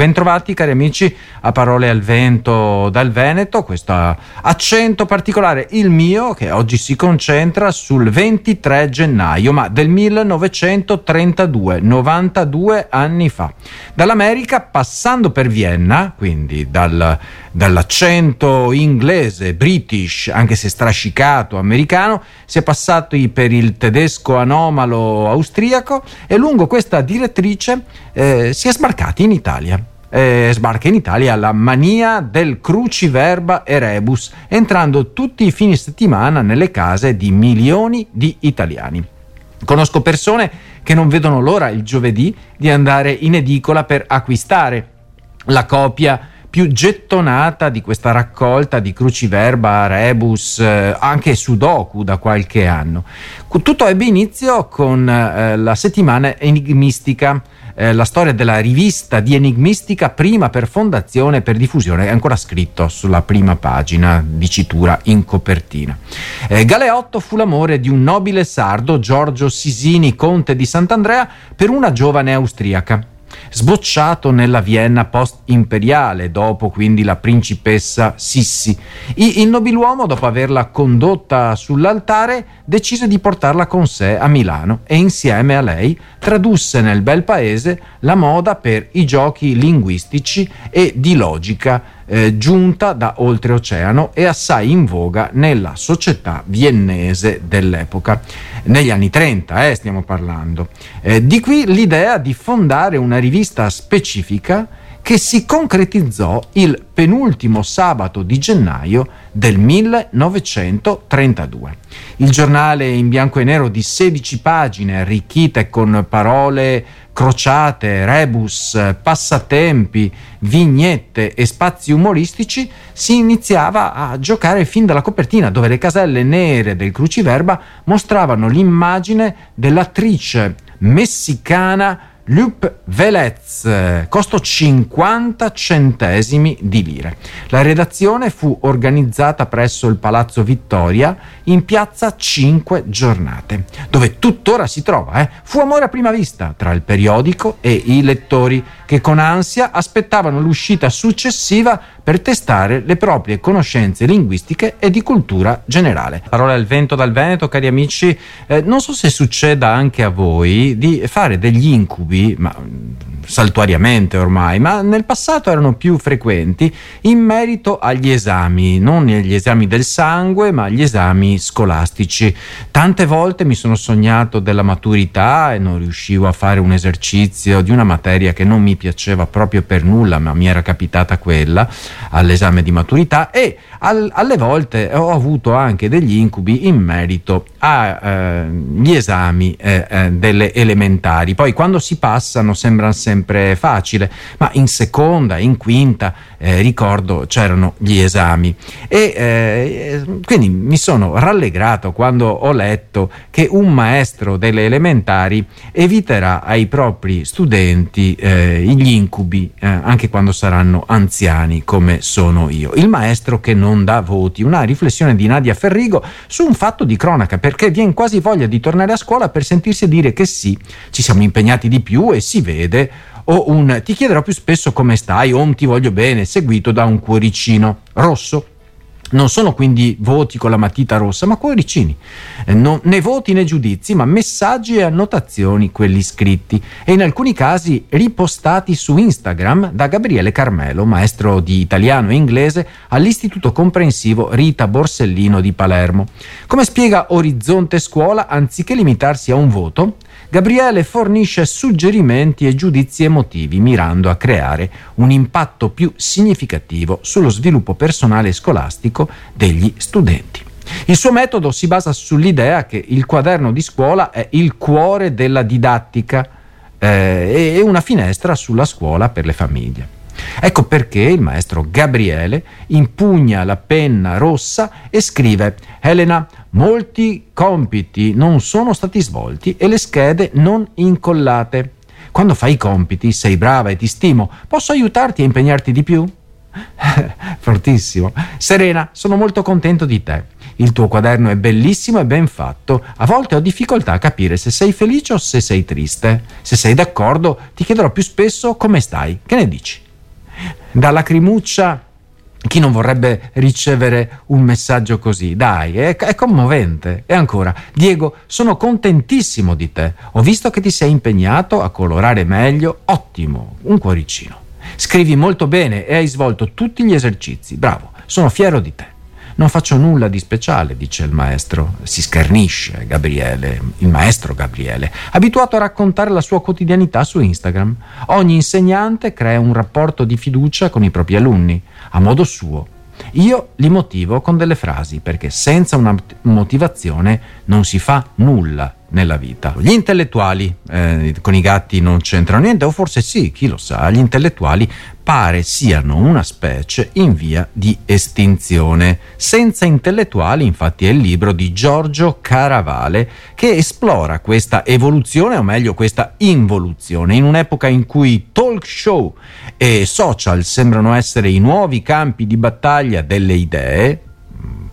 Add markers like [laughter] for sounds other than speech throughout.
Bentrovati cari amici a Parole al Vento dal Veneto, questo accento particolare, il mio, che oggi si concentra sul 23 gennaio, ma del 1932, 92 anni fa. Dall'America, passando per Vienna, quindi dal, dall'accento inglese, british, anche se strascicato, americano, si è passati per il tedesco anomalo austriaco e lungo questa direttrice eh, si è sbarcati in Italia. Eh, sbarca in Italia la mania del cruciverba e rebus, entrando tutti i fine settimana nelle case di milioni di italiani. Conosco persone che non vedono l'ora il giovedì di andare in edicola per acquistare la copia più gettonata di questa raccolta di cruciverba, rebus, eh, anche sudoku da qualche anno. Tutto ebbe inizio con eh, la settimana enigmistica eh, la storia della rivista di Enigmistica prima per fondazione e per diffusione, è ancora scritto sulla prima pagina, dicitura in copertina. Eh, Galeotto fu l'amore di un nobile sardo, Giorgio Sisini, conte di Sant'Andrea, per una giovane austriaca sbocciato nella Vienna post-imperiale, dopo quindi la principessa Sissi. Il nobiluomo, dopo averla condotta sull'altare, decise di portarla con sé a Milano e insieme a lei tradusse nel bel paese la moda per i giochi linguistici e di logica eh, giunta da oltreoceano e assai in voga nella società viennese dell'epoca. Negli anni 30 eh, stiamo parlando. Eh, di qui l'idea di fondare una rivista specifica che si concretizzò il penultimo sabato di gennaio del 1932. Il giornale in bianco e nero di 16 pagine arricchite con parole crociate, rebus, passatempi, vignette e spazi umoristici, si iniziava a giocare fin dalla copertina, dove le caselle nere del cruciverba mostravano l'immagine dell'attrice messicana Lup Velez, costo 50 centesimi di lire. La redazione fu organizzata presso il Palazzo Vittoria in piazza Cinque Giornate, dove tuttora si trova. Eh? Fu amore a prima vista tra il periodico e i lettori che con ansia aspettavano l'uscita successiva per testare le proprie conoscenze linguistiche e di cultura generale. Parola al vento dal Veneto, cari amici, eh, non so se succeda anche a voi di fare degli incubi, ma saltuariamente ormai, ma nel passato erano più frequenti in merito agli esami, non gli esami del sangue, ma gli esami scolastici. Tante volte mi sono sognato della maturità e non riuscivo a fare un esercizio di una materia che non mi piaceva proprio per nulla, ma mi era capitata quella all'esame di maturità e al, alle volte ho avuto anche degli incubi in merito agli eh, esami eh, eh, delle elementari. Poi quando si passano sembrano sempre facile, ma in seconda, in quinta, eh, ricordo c'erano gli esami e eh, quindi mi sono rallegrato quando ho letto che un maestro delle elementari eviterà ai propri studenti eh, gli incubi anche quando saranno anziani come sono io. Il maestro che non dà voti. Una riflessione di Nadia Ferrigo su un fatto di cronaca, perché viene quasi voglia di tornare a scuola per sentirsi dire che sì, ci siamo impegnati di più e si vede, o un ti chiederò più spesso come stai o un ti voglio bene, seguito da un cuoricino rosso. Non sono quindi voti con la matita rossa, ma cuoricini. Eh, non, né voti né giudizi, ma messaggi e annotazioni, quelli scritti, e in alcuni casi ripostati su Instagram da Gabriele Carmelo, maestro di italiano e inglese all'Istituto Comprensivo Rita Borsellino di Palermo. Come spiega Orizzonte Scuola, anziché limitarsi a un voto, Gabriele fornisce suggerimenti e giudizi emotivi mirando a creare un impatto più significativo sullo sviluppo personale e scolastico degli studenti. Il suo metodo si basa sull'idea che il quaderno di scuola è il cuore della didattica eh, e una finestra sulla scuola per le famiglie. Ecco perché il maestro Gabriele impugna la penna rossa e scrive Elena, molti compiti non sono stati svolti e le schede non incollate. Quando fai i compiti sei brava e ti stimo. Posso aiutarti a impegnarti di più? [laughs] Fortissimo. Serena, sono molto contento di te. Il tuo quaderno è bellissimo e ben fatto. A volte ho difficoltà a capire se sei felice o se sei triste. Se sei d'accordo, ti chiederò più spesso come stai. Che ne dici? Da lacrimuccia chi non vorrebbe ricevere un messaggio così? Dai, è, è, commovente. E ancora, Diego, sono contentissimo di te. Ho visto che ti sei impegnato a colorare meglio. Ottimo, un cuoricino. Scrivi molto bene e hai svolto tutti gli esercizi. Bravo, sono fiero di te. Non faccio nulla di speciale, dice il maestro. Si schernisce Gabriele, il maestro Gabriele, abituato a raccontare la sua quotidianità su Instagram. Ogni insegnante crea un rapporto di fiducia con i propri alunni, a modo suo. Io li motivo con delle frasi, perché senza una motivazione non si fa nulla nella vita. Gli intellettuali eh, con i gatti non c'entrano niente, o forse sì, chi lo sa, gli intellettuali pare siano una specie in via di estinzione. Senza intellettuali, infatti, è il libro di Giorgio Caravale che esplora questa evoluzione, o meglio questa involuzione, in un'epoca in cui talk show e social sembrano essere i nuovi campi di battaglia delle idee,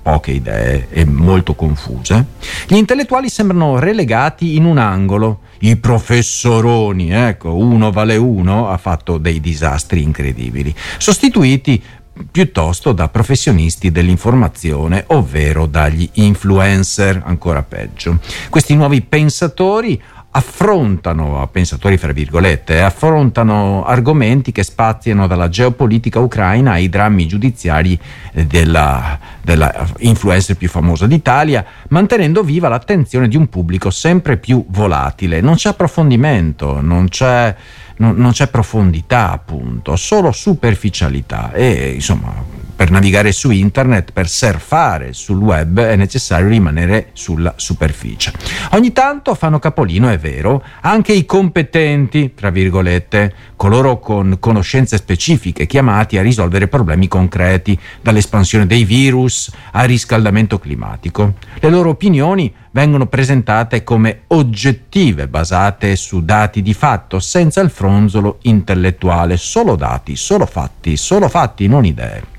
poche idee e molto confuse, gli intellettuali sembrano relegati in un angolo. I professoroni, ecco, uno vale uno, ha fatto dei disastri incredibili, sostituiti piuttosto da professionisti dell'informazione, ovvero dagli influencer, ancora peggio. Questi nuovi pensatori affrontano, pensatori fra virgolette, eh, affrontano argomenti che spaziano dalla geopolitica ucraina ai drammi giudiziari eh, della, della influencer più famosa d'Italia, mantenendo viva l'attenzione di un pubblico sempre più volatile. Non c'è approfondimento, non c'è, non, non c'è profondità, appunto, solo superficialità e insomma per navigare su internet, per surfare sul web è necessario rimanere sulla superficie. Ogni tanto fanno capolino, è vero, anche i competenti, tra virgolette, coloro con conoscenze specifiche chiamati a risolvere problemi concreti, dall'espansione dei virus al riscaldamento climatico. Le loro opinioni vengono presentate come oggettive, basate su dati di fatto, senza il fronzolo intellettuale, solo dati, solo fatti, solo fatti, non idee.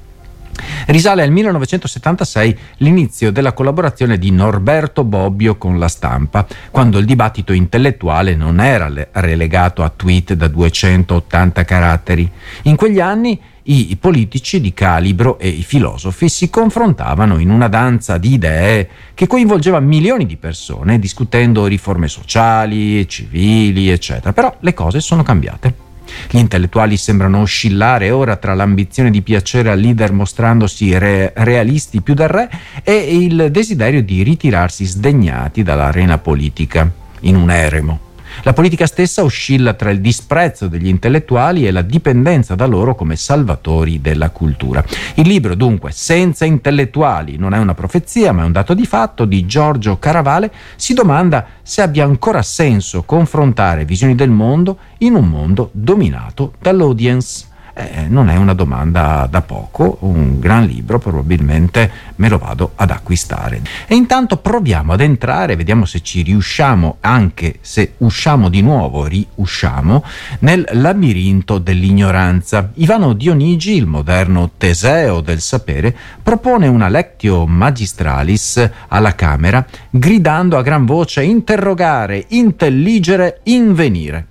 Risale al 1976 l'inizio della collaborazione di Norberto Bobbio con la stampa, quando il dibattito intellettuale non era relegato a tweet da 280 caratteri. In quegli anni i politici di calibro e i filosofi si confrontavano in una danza di idee che coinvolgeva milioni di persone discutendo riforme sociali, civili, eccetera. Però le cose sono cambiate. Gli intellettuali sembrano oscillare ora tra l'ambizione di piacere al leader mostrandosi re- realisti più del re e il desiderio di ritirarsi sdegnati dall'arena politica in un eremo. La politica stessa oscilla tra il disprezzo degli intellettuali e la dipendenza da loro come salvatori della cultura. Il libro, dunque, Senza intellettuali non è una profezia, ma è un dato di fatto, di Giorgio Caravale, si domanda se abbia ancora senso confrontare visioni del mondo in un mondo dominato dall'audience. Eh, non è una domanda da poco, un gran libro, probabilmente me lo vado ad acquistare. E intanto proviamo ad entrare, vediamo se ci riusciamo, anche se usciamo di nuovo, riusciamo, nel labirinto dell'ignoranza. Ivano Dionigi, il moderno Teseo del sapere, propone una lectio magistralis alla Camera, gridando a gran voce interrogare, intelligere, invenire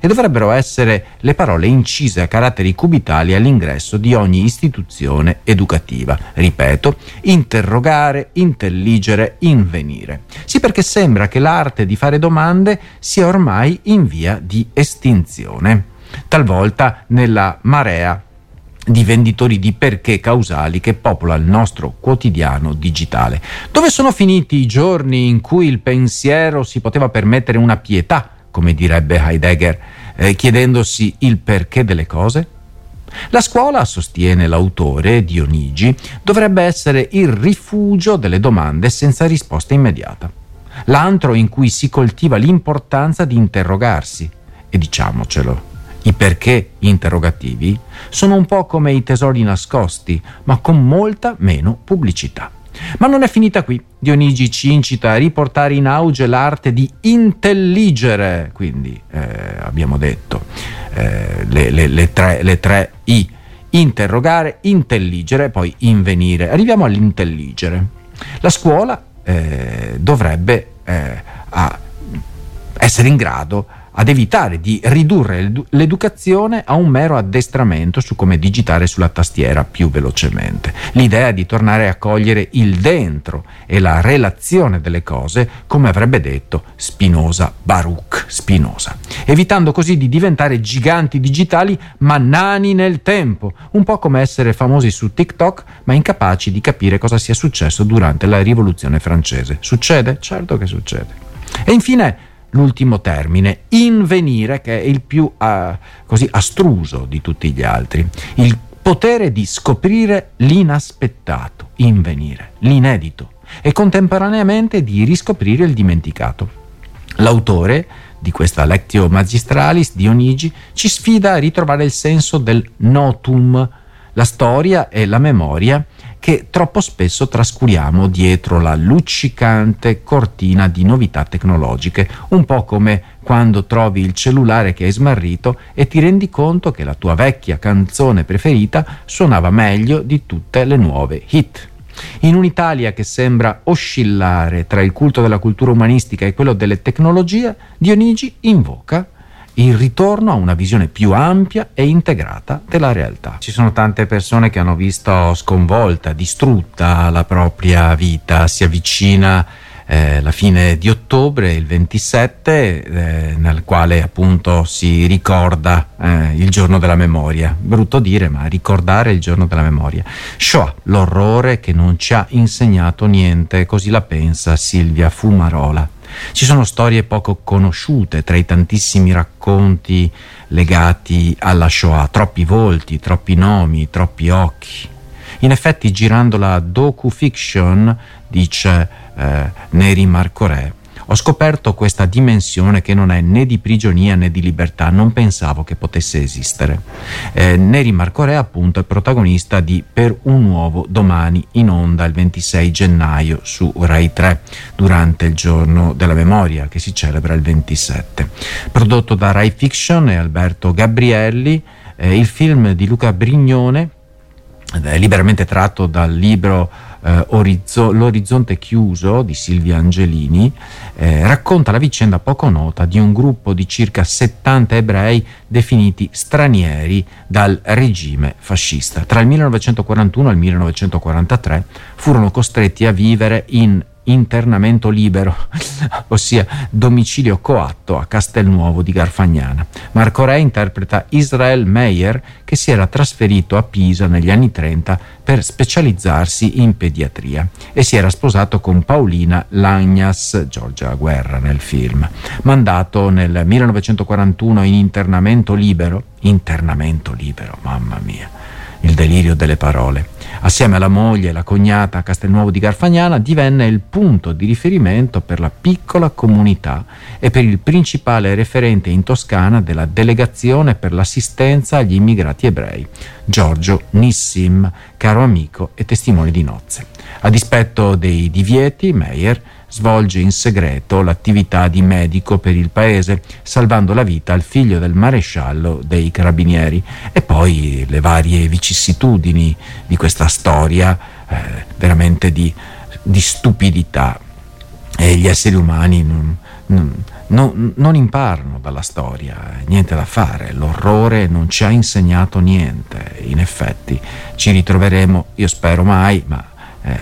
e dovrebbero essere le parole incise a caratteri cubitali all'ingresso di ogni istituzione educativa. Ripeto, interrogare, intelligere, invenire. Sì perché sembra che l'arte di fare domande sia ormai in via di estinzione. Talvolta nella marea di venditori di perché causali che popola il nostro quotidiano digitale. Dove sono finiti i giorni in cui il pensiero si poteva permettere una pietà come direbbe Heidegger, eh, chiedendosi il perché delle cose? La scuola, sostiene l'autore Dionigi, dovrebbe essere il rifugio delle domande senza risposta immediata, l'antro in cui si coltiva l'importanza di interrogarsi. E diciamocelo, i perché interrogativi sono un po' come i tesori nascosti, ma con molta meno pubblicità. Ma non è finita qui. Dionigi ci incita a riportare in auge l'arte di intelligere, quindi eh, abbiamo detto eh, le, le, le, tre, le tre I, interrogare, intelligere, poi invenire. Arriviamo all'intelligere. La scuola eh, dovrebbe eh, essere in grado ad evitare di ridurre l'educazione a un mero addestramento su come digitare sulla tastiera più velocemente. L'idea di tornare a cogliere il dentro e la relazione delle cose, come avrebbe detto Spinoza Baruch Spinoza, evitando così di diventare giganti digitali ma nani nel tempo, un po' come essere famosi su TikTok ma incapaci di capire cosa sia successo durante la rivoluzione francese. Succede? Certo che succede. E infine l'ultimo termine, invenire, che è il più uh, così astruso di tutti gli altri. Il potere di scoprire l'inaspettato, invenire, l'inedito e contemporaneamente di riscoprire il dimenticato. L'autore di questa Lectio Magistralis, Dionigi, ci sfida a ritrovare il senso del notum, la storia e la memoria che troppo spesso trascuriamo dietro la luccicante cortina di novità tecnologiche, un po' come quando trovi il cellulare che hai smarrito e ti rendi conto che la tua vecchia canzone preferita suonava meglio di tutte le nuove hit. In un'Italia che sembra oscillare tra il culto della cultura umanistica e quello delle tecnologie, Dionigi invoca il ritorno a una visione più ampia e integrata della realtà. Ci sono tante persone che hanno visto sconvolta, distrutta la propria vita, si avvicina eh, la fine di ottobre, il 27, eh, nel quale appunto si ricorda eh, il giorno della memoria. Brutto dire, ma ricordare il giorno della memoria. Shoah, l'orrore che non ci ha insegnato niente, così la pensa Silvia Fumarola. Ci sono storie poco conosciute tra i tantissimi racconti legati alla Shoah, troppi volti, troppi nomi, troppi occhi. In effetti, girando la docu-fiction, dice eh, Neri Marcorè, ho scoperto questa dimensione che non è né di prigionia né di libertà, non pensavo che potesse esistere. Eh, Neri Marcorè appunto è protagonista di Per un nuovo domani in onda il 26 gennaio su Rai 3 durante il giorno della memoria che si celebra il 27. Prodotto da Rai Fiction e Alberto Gabrielli, eh, il film di Luca Brignone è liberamente tratto dal libro eh, Orizzo, L'orizzonte chiuso di Silvia Angelini, eh, racconta la vicenda poco nota di un gruppo di circa 70 ebrei definiti stranieri dal regime fascista. Tra il 1941 e il 1943 furono costretti a vivere in internamento libero, [laughs] ossia domicilio coatto a Castelnuovo di Garfagnana. Marco Re interpreta Israel Meyer che si era trasferito a Pisa negli anni 30 per specializzarsi in pediatria e si era sposato con Paolina Lagnas, Giorgia Guerra nel film. Mandato nel 1941 in internamento libero, internamento libero, mamma mia, il delirio delle parole assieme alla moglie e la cognata Castelnuovo di Garfagnana, divenne il punto di riferimento per la piccola comunità e per il principale referente in Toscana della delegazione per l'assistenza agli immigrati ebrei, Giorgio Nissim, caro amico e testimone di nozze. A dispetto dei divieti, Meyer svolge in segreto l'attività di medico per il paese, salvando la vita al figlio del maresciallo dei carabinieri. E poi le varie vicissitudini di questa storia, eh, veramente di, di, stupidità. E gli esseri umani non, non, non, imparano dalla storia, niente da fare, l'orrore non ci ha insegnato niente, in effetti ci ritroveremo, io spero mai, ma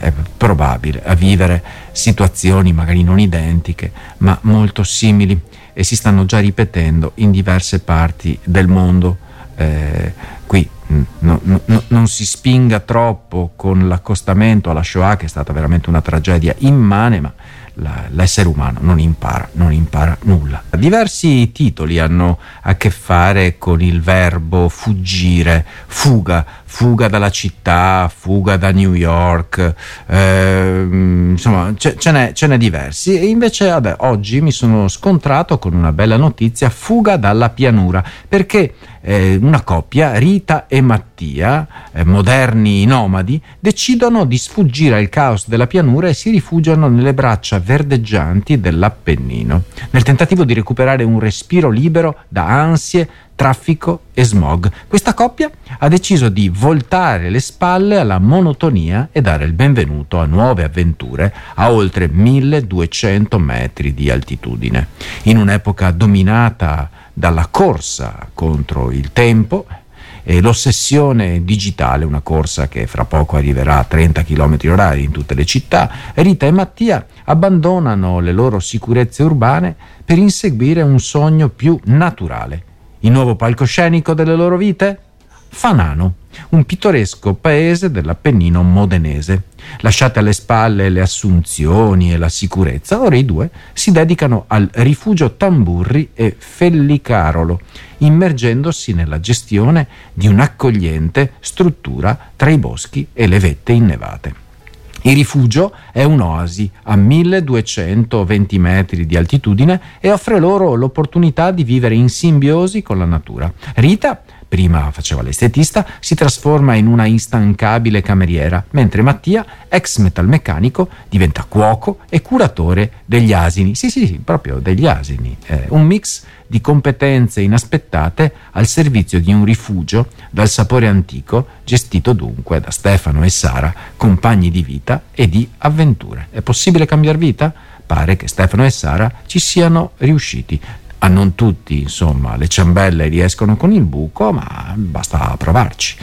è probabile, a vivere situazioni magari non identiche, ma molto simili e si stanno già ripetendo in diverse parti del mondo. Eh, qui no, no, no, non si spinga troppo con l'accostamento alla Shoah, che è stata veramente una tragedia immane, ma la, l'essere umano non impara, non impara nulla. Diversi titoli hanno a che fare con il verbo fuggire, fuga, fuga dalla città, fuga da New York, eh, insomma ce, ce, n'è, ce, n'è, diversi. E invece vabbè, oggi mi sono scontrato con una bella notizia, fuga dalla pianura, perché eh, una coppia, Rita e Mattia, eh, moderni nomadi, decidono di sfuggire al caos della pianura e si rifugiano nelle braccia verdeggianti dell'Appennino, nel tentativo di recuperare un respiro libero da ansie, traffico e smog. Questa coppia ha deciso di voltare le spalle alla monotonia e dare il benvenuto a nuove avventure a oltre 1200 metri di altitudine. In un'epoca dominata dalla corsa contro il tempo, e l'ossessione digitale, una corsa che fra poco arriverà a 30 km h in tutte le città, Rita e Mattia abbandonano le loro sicurezze urbane per inseguire un sogno più naturale. Il nuovo palcoscenico delle loro vite? Fanano, un pittoresco paese dell'Appennino modenese. Lasciate alle spalle le assunzioni e la sicurezza, ora i due si dedicano al rifugio Tamburri e Fellicarolo, immergendosi nella gestione di un'accogliente struttura tra i boschi e le vette innevate. Il rifugio è un'oasi a 1220 metri di altitudine e offre loro l'opportunità di vivere in simbiosi con la natura. Rita prima faceva l'estetista, si trasforma in una instancabile cameriera, mentre Mattia, ex metalmeccanico, diventa cuoco e curatore degli asini. Sì, sì, sì proprio degli asini. Eh, un mix di competenze inaspettate al servizio di un rifugio dal sapore antico, gestito dunque da Stefano e Sara, compagni di vita e di avventure. È possibile cambiare vita? Pare che Stefano e Sara ci siano riusciti a non tutti insomma le ciambelle riescono con il buco ma basta provarci